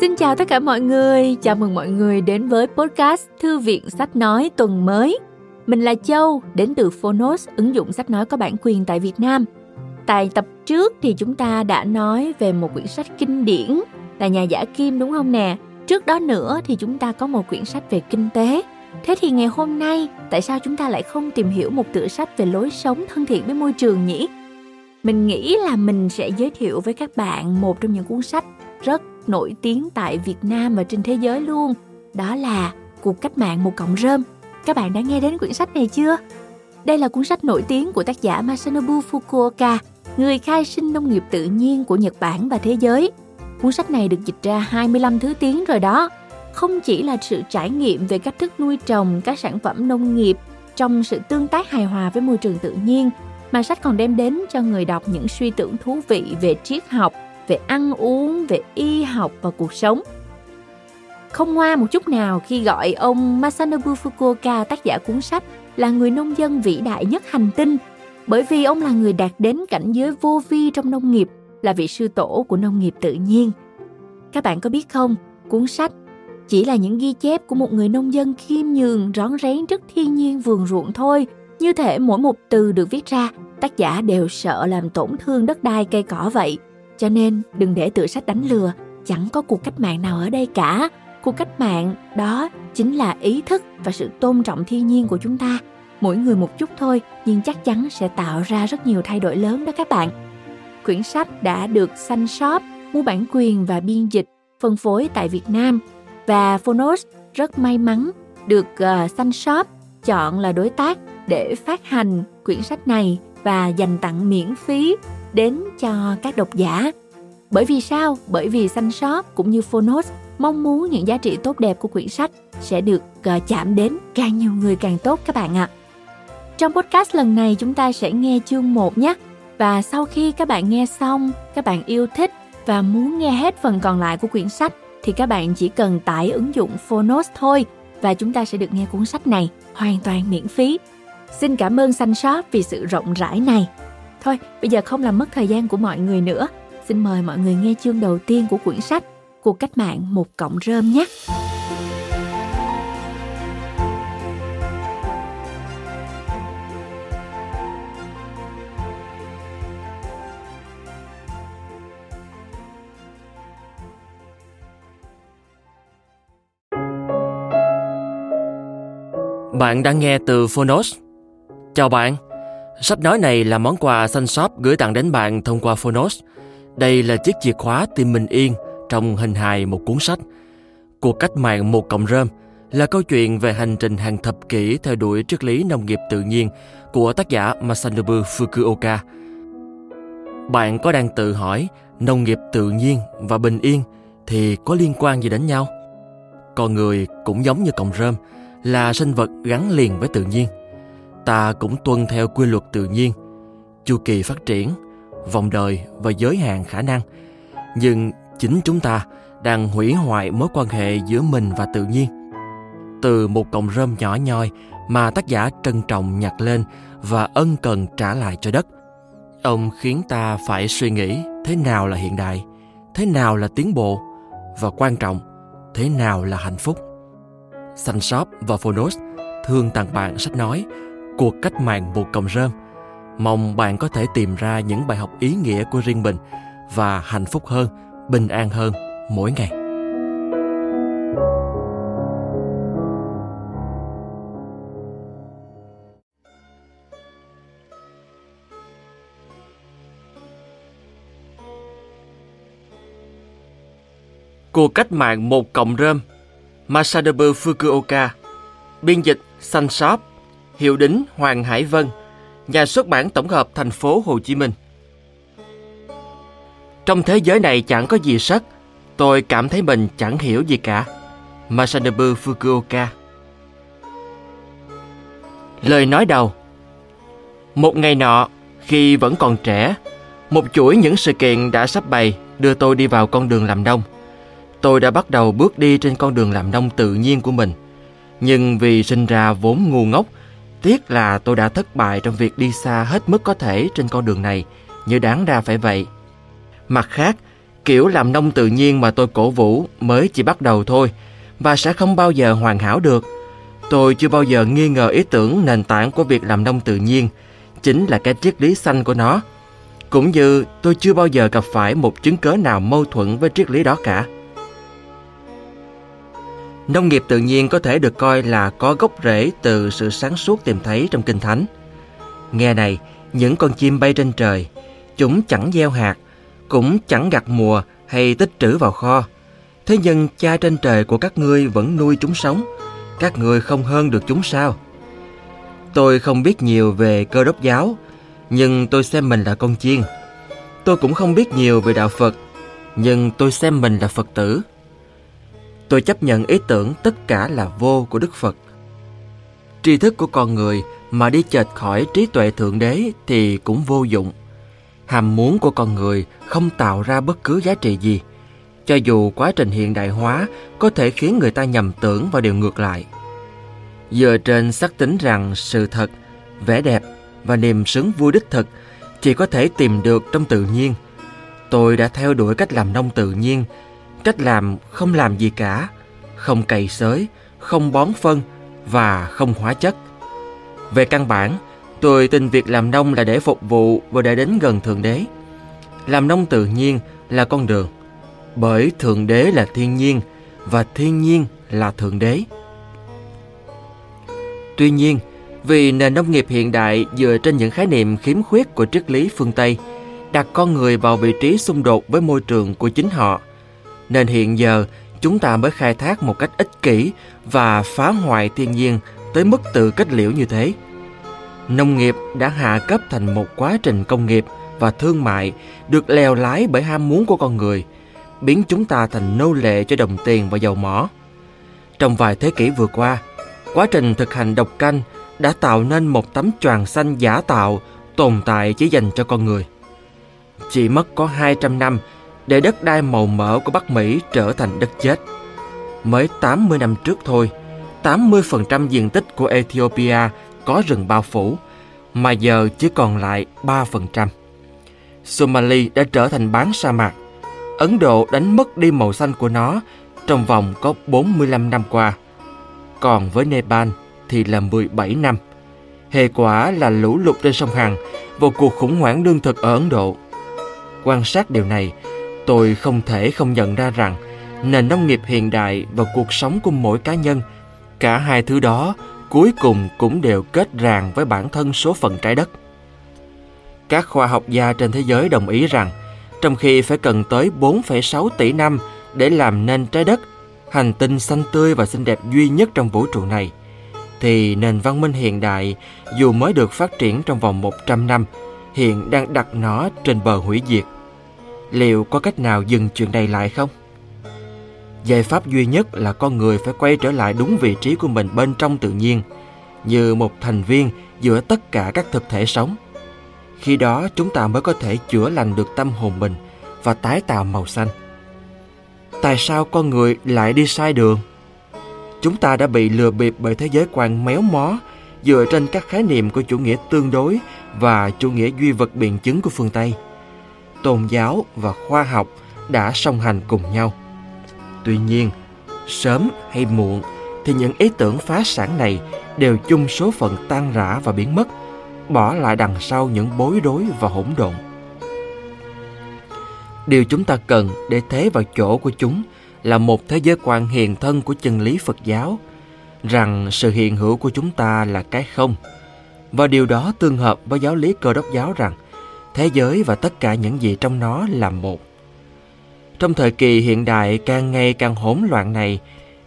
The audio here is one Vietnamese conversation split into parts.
Xin chào tất cả mọi người, chào mừng mọi người đến với podcast Thư viện Sách Nói tuần mới. Mình là Châu, đến từ Phonos, ứng dụng sách nói có bản quyền tại Việt Nam. Tại tập trước thì chúng ta đã nói về một quyển sách kinh điển là Nhà giả kim đúng không nè? Trước đó nữa thì chúng ta có một quyển sách về kinh tế. Thế thì ngày hôm nay, tại sao chúng ta lại không tìm hiểu một tựa sách về lối sống thân thiện với môi trường nhỉ? Mình nghĩ là mình sẽ giới thiệu với các bạn một trong những cuốn sách rất nổi tiếng tại Việt Nam và trên thế giới luôn. Đó là Cuộc cách mạng một cọng rơm. Các bạn đã nghe đến quyển sách này chưa? Đây là cuốn sách nổi tiếng của tác giả Masanobu Fukuoka, người khai sinh nông nghiệp tự nhiên của Nhật Bản và thế giới. Cuốn sách này được dịch ra 25 thứ tiếng rồi đó. Không chỉ là sự trải nghiệm về cách thức nuôi trồng các sản phẩm nông nghiệp trong sự tương tác hài hòa với môi trường tự nhiên, mà sách còn đem đến cho người đọc những suy tưởng thú vị về triết học, về ăn uống, về y học và cuộc sống. Không ngoa một chút nào khi gọi ông Masanobu Fukuoka tác giả cuốn sách là người nông dân vĩ đại nhất hành tinh bởi vì ông là người đạt đến cảnh giới vô vi trong nông nghiệp, là vị sư tổ của nông nghiệp tự nhiên. Các bạn có biết không, cuốn sách chỉ là những ghi chép của một người nông dân khiêm nhường, rón rén rất thiên nhiên vườn ruộng thôi. Như thể mỗi một từ được viết ra, tác giả đều sợ làm tổn thương đất đai cây cỏ vậy. Cho nên đừng để tựa sách đánh lừa, chẳng có cuộc cách mạng nào ở đây cả. Cuộc cách mạng đó chính là ý thức và sự tôn trọng thiên nhiên của chúng ta. Mỗi người một chút thôi nhưng chắc chắn sẽ tạo ra rất nhiều thay đổi lớn đó các bạn. Quyển sách đã được Sun shop, mua bản quyền và biên dịch, phân phối tại Việt Nam và Phonos rất may mắn được ờ, uh, shop chọn là đối tác để phát hành quyển sách này và dành tặng miễn phí đến cho các độc giả. Bởi vì sao? Bởi vì Xanh Shop cũng như Phonos mong muốn những giá trị tốt đẹp của quyển sách sẽ được ờ, chạm đến càng nhiều người càng tốt các bạn ạ. À. Trong podcast lần này chúng ta sẽ nghe chương 1 nhé. Và sau khi các bạn nghe xong, các bạn yêu thích và muốn nghe hết phần còn lại của quyển sách thì các bạn chỉ cần tải ứng dụng Phonos thôi và chúng ta sẽ được nghe cuốn sách này hoàn toàn miễn phí. Xin cảm ơn Xanh Shop vì sự rộng rãi này. Thôi, bây giờ không làm mất thời gian của mọi người nữa. Xin mời mọi người nghe chương đầu tiên của quyển sách Cuộc cách mạng một cọng rơm nhé. Bạn đang nghe từ Phonos. Chào bạn, Sách nói này là món quà xanh shop gửi tặng đến bạn thông qua Phonos. Đây là chiếc chìa khóa tìm mình yên trong hình hài một cuốn sách. Cuộc cách mạng một cộng rơm là câu chuyện về hành trình hàng thập kỷ theo đuổi triết lý nông nghiệp tự nhiên của tác giả Masanobu Fukuoka. Bạn có đang tự hỏi nông nghiệp tự nhiên và bình yên thì có liên quan gì đến nhau? Con người cũng giống như cộng rơm, là sinh vật gắn liền với tự nhiên ta cũng tuân theo quy luật tự nhiên. Chu kỳ phát triển, vòng đời và giới hạn khả năng. Nhưng chính chúng ta đang hủy hoại mối quan hệ giữa mình và tự nhiên. Từ một cọng rơm nhỏ nhoi mà tác giả trân trọng nhặt lên và ân cần trả lại cho đất, ông khiến ta phải suy nghĩ thế nào là hiện đại, thế nào là tiến bộ, và quan trọng, thế nào là hạnh phúc. Sun Shop và Phonos, thương tặng bạn sách nói cuộc cách mạng một cọng rơm. Mong bạn có thể tìm ra những bài học ý nghĩa của riêng mình và hạnh phúc hơn, bình an hơn mỗi ngày. Cuộc cách mạng một cộng rơm Masanobu Fukuoka Biên dịch Sun Shop Hiệu đính Hoàng Hải Vân, nhà xuất bản tổng hợp thành phố Hồ Chí Minh. Trong thế giới này chẳng có gì sắc, tôi cảm thấy mình chẳng hiểu gì cả. Masanobu Fukuoka Lời nói đầu Một ngày nọ, khi vẫn còn trẻ, một chuỗi những sự kiện đã sắp bày đưa tôi đi vào con đường làm nông. Tôi đã bắt đầu bước đi trên con đường làm nông tự nhiên của mình. Nhưng vì sinh ra vốn ngu ngốc Tiếc là tôi đã thất bại trong việc đi xa hết mức có thể trên con đường này, như đáng ra phải vậy. Mặt khác, Kiểu làm nông tự nhiên mà tôi cổ vũ mới chỉ bắt đầu thôi và sẽ không bao giờ hoàn hảo được. Tôi chưa bao giờ nghi ngờ ý tưởng nền tảng của việc làm nông tự nhiên chính là cái triết lý xanh của nó. Cũng như tôi chưa bao giờ gặp phải một chứng cớ nào mâu thuẫn với triết lý đó cả. Nông nghiệp tự nhiên có thể được coi là có gốc rễ từ sự sáng suốt tìm thấy trong Kinh Thánh. Nghe này, những con chim bay trên trời, chúng chẳng gieo hạt, cũng chẳng gặt mùa hay tích trữ vào kho. Thế nhưng cha trên trời của các ngươi vẫn nuôi chúng sống, các ngươi không hơn được chúng sao? Tôi không biết nhiều về cơ đốc giáo, nhưng tôi xem mình là con chiên. Tôi cũng không biết nhiều về đạo Phật, nhưng tôi xem mình là Phật tử. Tôi chấp nhận ý tưởng tất cả là vô của Đức Phật. Tri thức của con người mà đi chệch khỏi trí tuệ Thượng Đế thì cũng vô dụng. Hàm muốn của con người không tạo ra bất cứ giá trị gì, cho dù quá trình hiện đại hóa có thể khiến người ta nhầm tưởng vào điều ngược lại. Dựa trên xác tính rằng sự thật, vẻ đẹp và niềm sướng vui đích thực chỉ có thể tìm được trong tự nhiên. Tôi đã theo đuổi cách làm nông tự nhiên, cách làm không làm gì cả, không cày xới, không bón phân và không hóa chất. Về căn bản, tôi tin việc làm nông là để phục vụ và để đến gần Thượng Đế. Làm nông tự nhiên là con đường, bởi Thượng Đế là thiên nhiên và thiên nhiên là Thượng Đế. Tuy nhiên, vì nền nông nghiệp hiện đại dựa trên những khái niệm khiếm khuyết của triết lý phương Tây, đặt con người vào vị trí xung đột với môi trường của chính họ, nên hiện giờ chúng ta mới khai thác một cách ích kỷ và phá hoại thiên nhiên tới mức tự kết liễu như thế. Nông nghiệp đã hạ cấp thành một quá trình công nghiệp và thương mại được lèo lái bởi ham muốn của con người, biến chúng ta thành nô lệ cho đồng tiền và dầu mỏ. Trong vài thế kỷ vừa qua, quá trình thực hành độc canh đã tạo nên một tấm choàng xanh giả tạo tồn tại chỉ dành cho con người. Chỉ mất có 200 năm để đất đai màu mỡ của Bắc Mỹ trở thành đất chết. Mới 80 năm trước thôi, 80% diện tích của Ethiopia có rừng bao phủ, mà giờ chỉ còn lại 3%. Somali đã trở thành bán sa mạc. Ấn Độ đánh mất đi màu xanh của nó trong vòng có 45 năm qua. Còn với Nepal thì là 17 năm. Hệ quả là lũ lụt trên sông Hằng và cuộc khủng hoảng lương thực ở Ấn Độ. Quan sát điều này, tôi không thể không nhận ra rằng nền nông nghiệp hiện đại và cuộc sống của mỗi cá nhân, cả hai thứ đó cuối cùng cũng đều kết ràng với bản thân số phận trái đất. Các khoa học gia trên thế giới đồng ý rằng, trong khi phải cần tới 4,6 tỷ năm để làm nên trái đất, hành tinh xanh tươi và xinh đẹp duy nhất trong vũ trụ này, thì nền văn minh hiện đại dù mới được phát triển trong vòng 100 năm, hiện đang đặt nó trên bờ hủy diệt. Liệu có cách nào dừng chuyện này lại không? Giải pháp duy nhất là con người phải quay trở lại đúng vị trí của mình bên trong tự nhiên, như một thành viên giữa tất cả các thực thể sống. Khi đó chúng ta mới có thể chữa lành được tâm hồn mình và tái tạo màu xanh. Tại sao con người lại đi sai đường? Chúng ta đã bị lừa bịp bởi thế giới quan méo mó dựa trên các khái niệm của chủ nghĩa tương đối và chủ nghĩa duy vật biện chứng của phương Tây. Tôn giáo và khoa học đã song hành cùng nhau. Tuy nhiên, sớm hay muộn thì những ý tưởng phá sản này đều chung số phận tan rã và biến mất, bỏ lại đằng sau những bối rối và hỗn độn. Điều chúng ta cần để thế vào chỗ của chúng là một thế giới quan hiền thân của chân lý Phật giáo, rằng sự hiện hữu của chúng ta là cái không. Và điều đó tương hợp với giáo lý cơ đốc giáo rằng thế giới và tất cả những gì trong nó là một. Trong thời kỳ hiện đại càng ngày càng hỗn loạn này,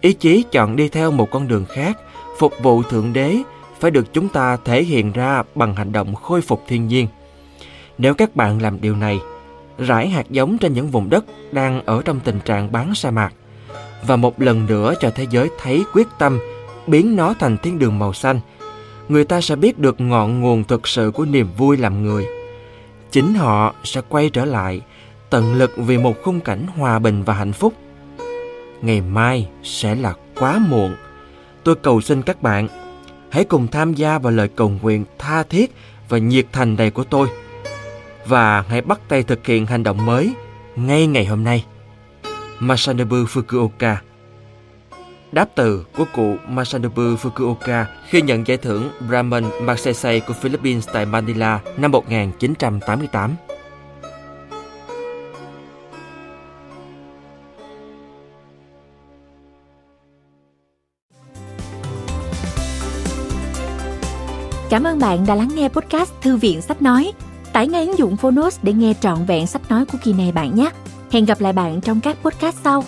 ý chí chọn đi theo một con đường khác, phục vụ Thượng Đế phải được chúng ta thể hiện ra bằng hành động khôi phục thiên nhiên. Nếu các bạn làm điều này, rải hạt giống trên những vùng đất đang ở trong tình trạng bán sa mạc và một lần nữa cho thế giới thấy quyết tâm biến nó thành thiên đường màu xanh, người ta sẽ biết được ngọn nguồn thực sự của niềm vui làm người. Chính họ sẽ quay trở lại tận lực vì một khung cảnh hòa bình và hạnh phúc. Ngày mai sẽ là quá muộn. Tôi cầu xin các bạn, hãy cùng tham gia vào lời cầu nguyện tha thiết và nhiệt thành đầy của tôi. Và hãy bắt tay thực hiện hành động mới, ngay ngày hôm nay. Masanobu Fukuoka Đáp từ của cụ Masanobu Fukuoka khi nhận giải thưởng Brahman Magsaysay của Philippines tại Manila năm 1988. Cảm ơn bạn đã lắng nghe podcast Thư viện Sách Nói. Tải ngay ứng dụng Phonos để nghe trọn vẹn sách nói của kỳ này bạn nhé. Hẹn gặp lại bạn trong các podcast sau.